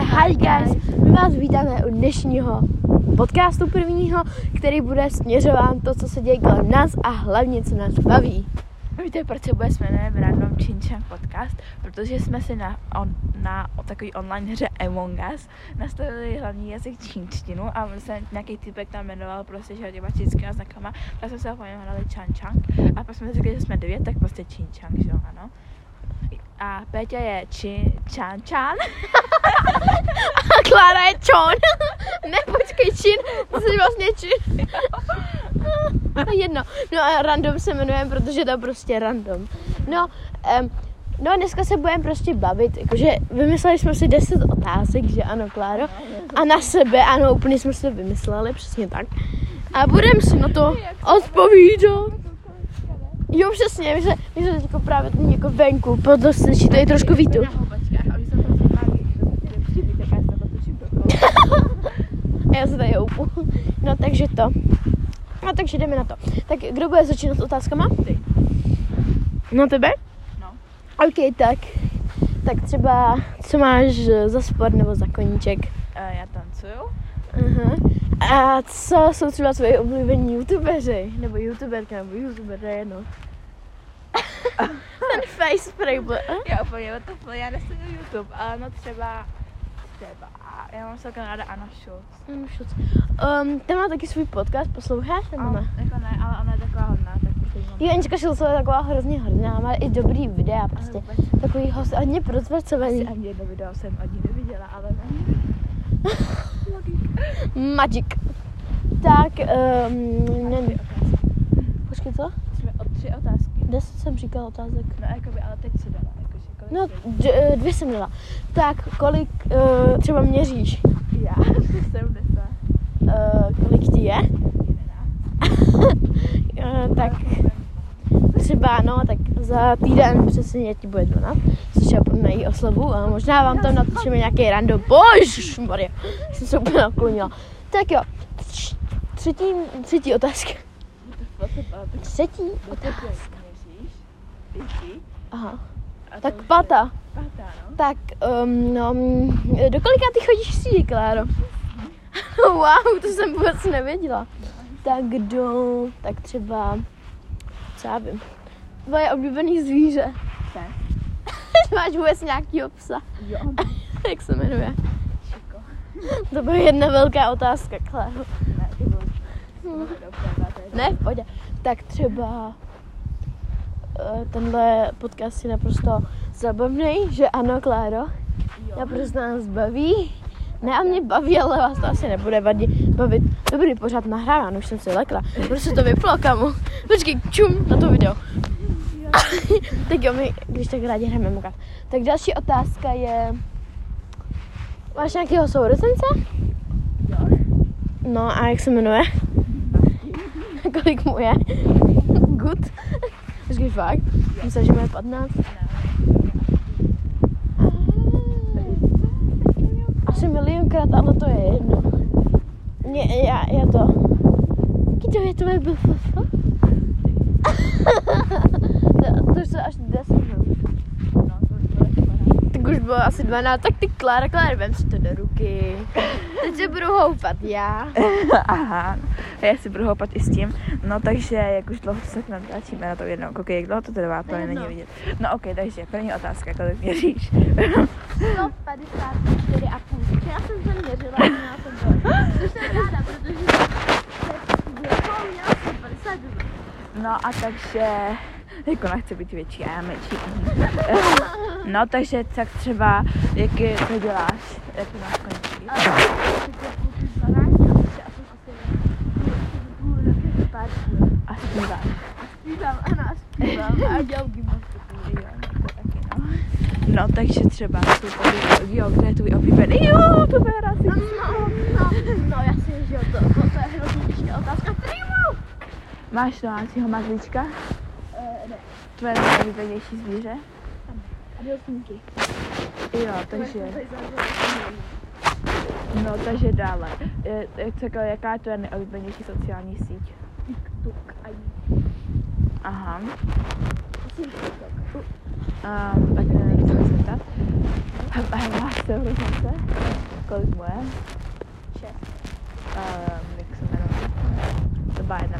hi guys, my vás vítáme u dnešního podcastu prvního, který bude směřován to, co se děje kolem nás a hlavně, co nás baví. Víte, proč se bude jmenujeme Random Chinchan Podcast? Protože jsme si na, on, na o takový online hře Among Us nastavili hlavní jazyk čínštinu a se nějaký typek tam jmenoval prostě, že těma čínskými znakama, tak jsme se ho pojmenovali Chan Chang a pak jsme řekli, že jsme devět, tak prostě Chin Chang, že jo, ano. A Péťa je Chin Chan Chan. A Klára je Čon. ne, počkej, Čin, to jsi vlastně Čin. To je jedno. No a random se jmenujeme, protože to je prostě random. No, um, no a dneska se budeme prostě bavit, jakože vymysleli jsme si 10 otázek, že ano, Kláro. A na sebe, ano, úplně jsme si to vymysleli, přesně tak. A budeme si na to odpovídat. Jo, přesně, my jsme, my jsme jako právě tady jako venku, proto slyší tady trošku houbačkách a já se tady houpu. No takže to. No takže jdeme na to. Tak kdo bude začínat s otázkama? Ty. Na tebe? No. OK, tak. Tak třeba, co máš za sport nebo za koníček? Uh, já tancuju. Aha. A co jsou třeba tvoji oblíbení youtubeři? Nebo youtuberka, nebo youtuber, to je jedno. Ten face spray byl. eh? Já úplně what the fuck, já nesleduju YouTube, ale no třeba, třeba, já mám celkem ráda Anna Schulz. Hm, šuc. Um, ten má taky svůj podcast, posloucháš nebo ne? Ale, jako ne, ale ona je taková hodná, tak. Jo, Anička Šilcová je taková hrozně hodná, má i dobrý videa prostě. Takový host, hodně Asi procvacovaný. ani jedno video jsem od ní neviděla, ale ne. Magic. Tak, um, ne, počkej, co? Tři otázky. Deset jsem říkal otázek. No, jakoby, ale teď se dala, jakože kolik No, d- eh, dvě jsem měla. Tak, kolik uh, třeba měříš? Já, 70. Uh, kolik ti je? 11. Uh, tak třeba, no, tak za týden přesně ti bude 12, což je na její oslavu a možná vám tam natočíme nějaký random. Božmarja, jsem se úplně naklonila. Tak jo, tř- třetí, třetí otázka. Třetí otázka. Aha, tak pátá. Pátá, no. Tak, um, no, mm, do kolika ty chodíš si, Kláro? wow, to jsem vůbec nevěděla. Tak do, tak třeba, co já vím, tvoje oblíbený zvíře. Pes. Máš vůbec nějakýho psa? Jo, Jak se jmenuje? Čiko. To byla jedna velká otázka, Kláro. Ne, ty to Ne, v pohodě. Tak třeba eh, tenhle podcast je naprosto zabavný, že ano, Kláro? Jo. Naprosto nás baví. Ne, a mě baví, ale vás to asi nebude vadit, bavit. Dobrý, pořád nahrávám, už jsem si lekla. Prostě to vyplo, kamo. Počkej, čum na to video. tak jo, my když tak rádi hrajeme mokat. Tak další otázka je... Máš nějakého sourozence? Jo. No a jak se jmenuje? Kolik mu je? Good. Počkej, fakt? Myslím, že mu je 15. Asi milionkrát, ale to je jedno. Mě, já, já to... Jaký to je tvoje BFF? to, to už jsou až 10 minut. No, to už to je super. Tak už bylo asi 12, tak ty Klára, Klára, vem si to do ruky. Teď se budu houpat já. Aha, a já si budu houpat i s tím. No takže, jak už dlouho se natáčíme na to jednou, koukej, jak dlouho to trvá, to není vidět. No ok, takže první otázka, kolik měříš? 154 a půl. Já jsem se měřila, měla jsem to. Což jsem ráda, protože měla jsem 52. No a takže, jako nechce být větší a já menší. No takže tak třeba, jaký to děláš, jaký máš koníčky? A teď je půl ty 12, takže já jsem asi půl roky pár dní. A. Zpívám, ano, a zpívám a dělám gymnastiku. Jo, to no. Takže třeba jsou tady, jo, kde je tvůj oblíbený youtuber asi? No, no, no, no jasně, že jo, to, to, to je hrozně těžká otázka. Máš domácího mazlíčka? Tvoje nejoblíbenější zvíře? a delfínky. Jo, takže, no takže dále. Je, jak řekl, jaká je tvoje nejoblíbenější sociální síť? TikTok a Aha. TikTok. A tak nevím, co se zeptat. A já se hrozně kolik mu je? Šest. Um, jak se jmenuje? To byla jedna.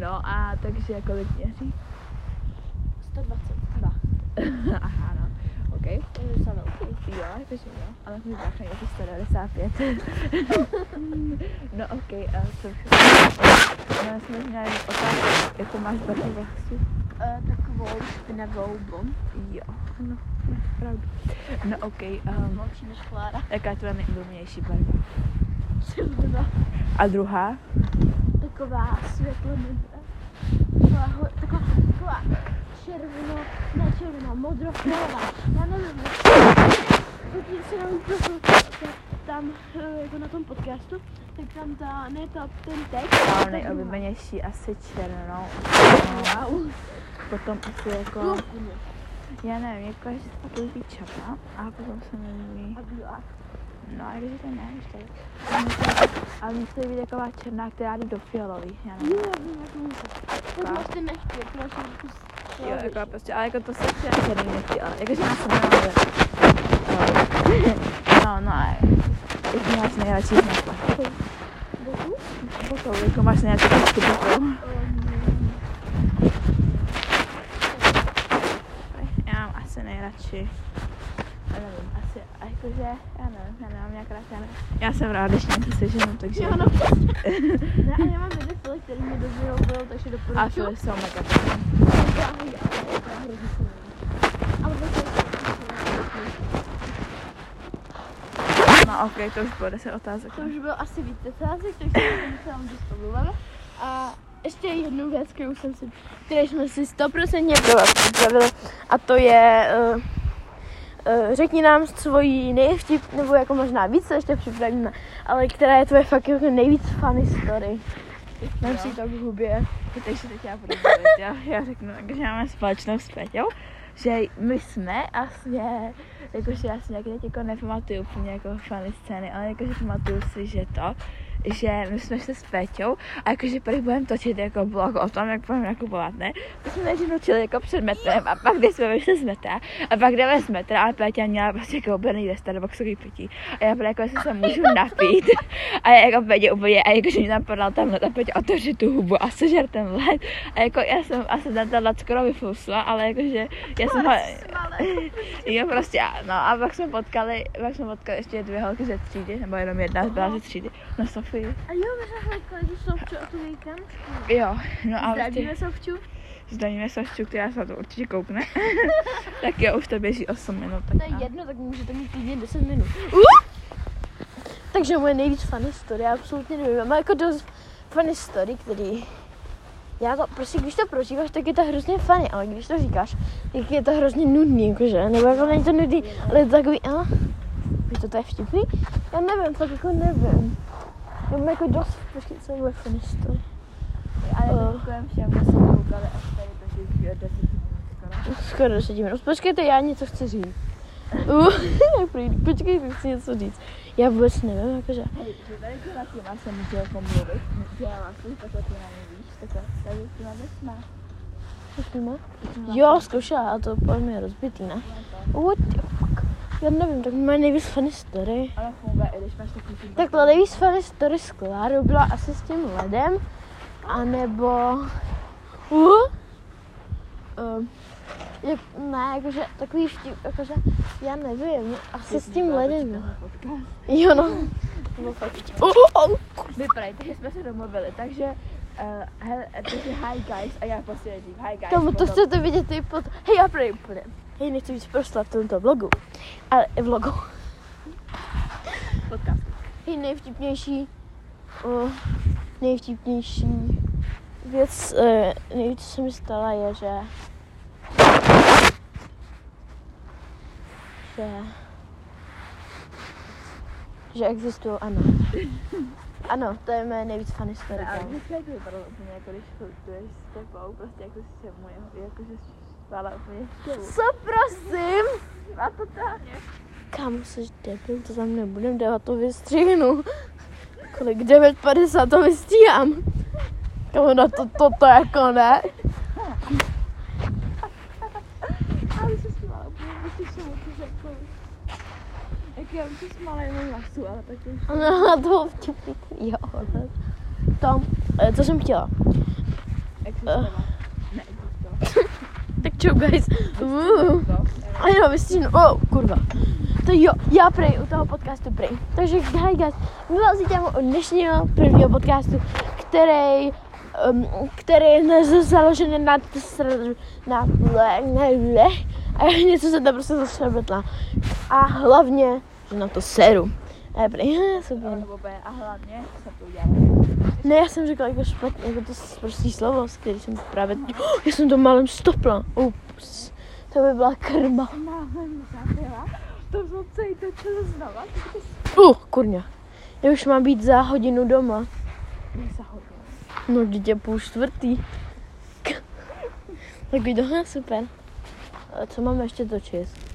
No a takže kolik měří? 122. Aha, no. OK. To je docela velký. Jo, jakože jo, ale můj brácha je asi 195. no ok, a co všechno? No, jsme měli otázku, jakou máš barvu vlasů? Uh, takovou špinavou blond. Jo, no, pravdu. No ok, um, Mladší než Klára. jaká je tvoje nejoblíbenější barva? Červená. A druhá? Taková světlo modrá. Taková, taková, taková červeno, ne červená, modrofialová. Já nevím, když se nám profil tam, eh, jako na tom podcastu, tak tam ta, ne ta, ten text. Ta nejoblíbenější asi. No, Wow. potom asi jako, já nevím, jako že se líbí černá a potom se mi líbí A bílá. No, a jakože to ne. Ale mně se líbí taková černá, která jde do fialový, já Jo, nevím. vím, jak ty nechty, jak máš jako Jo, jako prostě, ale jako to se chce černý nechty, ale jakože já jsem nemám No, no, a jak máš nejradši plachu? Bohu? Bokou, jako máš nejradši plachu bokou. Um, Já mám asi nejradši, asi, a jakože, já nevím, já nemám nějak rád, já nevím. Já jsem rád, když něco seženu, takže... Jo, no. Ne, a já mám jedny fily, které mi dobře vyhovují, takže doporučuji. A fily jsou mega dobré. No ok, to už bylo 10 otázek. To už bylo asi víc otázek, takže se vám dost omluvíme. A ještě jednu věc, kterou jsem si, které jsme si stoprocentně připravili, a to je, uh, uh, řekni nám svoji nejvtip, nebo jako možná víc se ještě připravíme, ale která je tvoje fakt jako nejvíc funny story. Mám si to k hubě. Takže teď já budu já, já řeknu, že máme společnou s Peťou, že my jsme vlastně, jakože já si nějaký teď jako nepamatuju úplně jako funny scény, ale jakože pamatuju si, že to, že my jsme šli s Peťou a jakože prý budeme točit jako blog o tom, jak budeme nakupovat, ne? To jsme nejdřív točili jako před metrem a pak když jsme vyšli z metra a pak jdeme z metra, ale Peťa měla prostě jako obrný ve Starbucksový pití a já byla jako, jestli se můžu napít. A já jako Peťa úplně, a jakože mi tam podal tam a Peťa otevři tu hubu a sežer ten let. A jako já jsem asi na ten let skoro vyflusla, ale jakože já jsem ho, jo prostě, a- no a pak jsme potkali, pak jsme potkali ještě dvě holky ze třídy, nebo jenom jedna byla ze třídy, na Sofii. A jo, my jsme tu Sovču a tu její kamošku. Jo, no a Zdravíme Sovču. Zdravíme Sašku, která se na to určitě koukne. tak jo, už to běží 8 minut. Tak To je no. jedno, tak můžete mít klidně 10 minut. Takže moje nejvíc funny story, já absolutně nevím. Mám jako dost funny story, který... Já to, prostě když to prožíváš, tak je to hrozně funny, ale když to říkáš, tak je to hrozně nudný, jakože, nebo jako není to nudný, ale je to takový, a, víš, to, to je vtipný? Já nevím, fakt jako nevím. Já mám jako dost, počkej, co je moje funny story. Ale děkujeme všem, kdo se koukali až tady do těch 10 minut skoro. Skoro 10 minut. Počkejte, já něco chci říct. Uh. Počkejte, chci něco říct. Já vůbec nevím, jakože. Hej, že tady ty na těma se může jako mluvit. Dělám si, takhle ty na mě víš, takhle. Tady ty na nesmá. Jak má? Jo, zkoušela, a to je rozbitý, ne? What the? Já nevím, tak moje nejvíc funny story. Ono funguje, i když máš takový ty... Tak ta nejvíc funny story s Klárou byla asi s tím ledem, anebo... Uh, um, jak, ne, jakože takový vtip, jakože, já nevím, asi s tím ledem. Jo, no. To bylo fakt vtip. Uh, uh, uh. Takže jsme se domluvili, takže... Uh, hele, takže hi guys a já poslední, hi guys. Tomu to potom- chcete vidět i pod... Hej, já prej úplně. Hej, nechci víc proslat v tomto vlogu. Ale vlogu. podcast. Hej, nejvtipnější... Uh, nejvtipnější věc, uh, nejvíc, co se mi stala, je, že... Že... Že existují, ano. Ano, to je mé nejvíc funny story. Ale dneska to vypadalo úplně jako když flirtuješ s tebou, prostě jako si se moje, jako že co prosím? A to tak. Kam jsi debil, to tam nebudem dávat, to vystříhnu. Kolik 9,50 to vystíhám. Kam na to, to, to jako ne. Já se smála, jsem to smála jenom hlasu, ale tak už... No, to bylo vtipný, jo. Tom, eh, co jsem chtěla? Jak jsi uh. Čau, guys. Uh. A jo, vystříhnu. Oh, kurva. To jo, já prej u toho podcastu prej. Takže hi guys, my vás vítáme u dnešního prvního podcastu, který, um, který je ne- založený na, na, na, na, na a něco se tam prostě zašrabetla. A hlavně, že na to seru. Je prej, super. A hlavně jsem to udělala. Ne, já jsem řekla jako špatně, jako to prostý slovo, s který jsem právě, oh, já jsem to málem stopla. Ups. To by byla krma. Málem zabila. To jsem celý točil znova. Uh, kurňa. Já už mám být za hodinu doma. Když se hodil. No, dítě půl čtvrtý. tak by to super. A co máme ještě točit?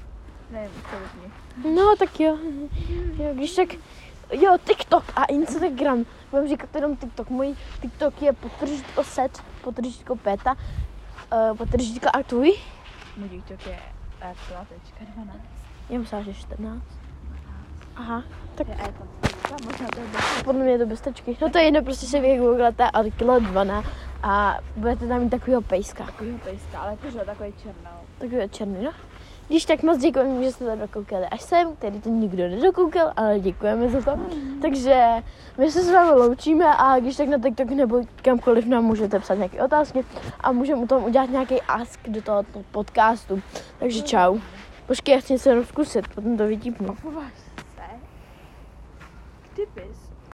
Nevím, vypni. No, tak jo. jo. Když tak, jo, TikTok a Instagram. Budem říkat jenom TikTok. Můj TikTok je potržítko set, potržítko peta, uh, potržítko a tvůj? Můj TikTok je R2.12. Já myslím, že 14. Aha, tak Je R2. Možná to je bez. podle mě je to bez tečky. No to je jedno, prostě si vygooglete a kilo 12 a budete tam mít takového pejska. Takovýho pejska, ale jakože takový černou. Takový černý, no. Když tak moc děkujeme, že jste to dokoukali až sem, který to nikdo nedokoukal, ale děkujeme za to. Takže my se s vámi loučíme a když tak na TikTok nebo kamkoliv nám můžete psát nějaké otázky a můžeme tom udělat nějaký ask do toho podcastu. Takže čau. Počkej, já chci něco jenom zkusit, potom to se. Kdybys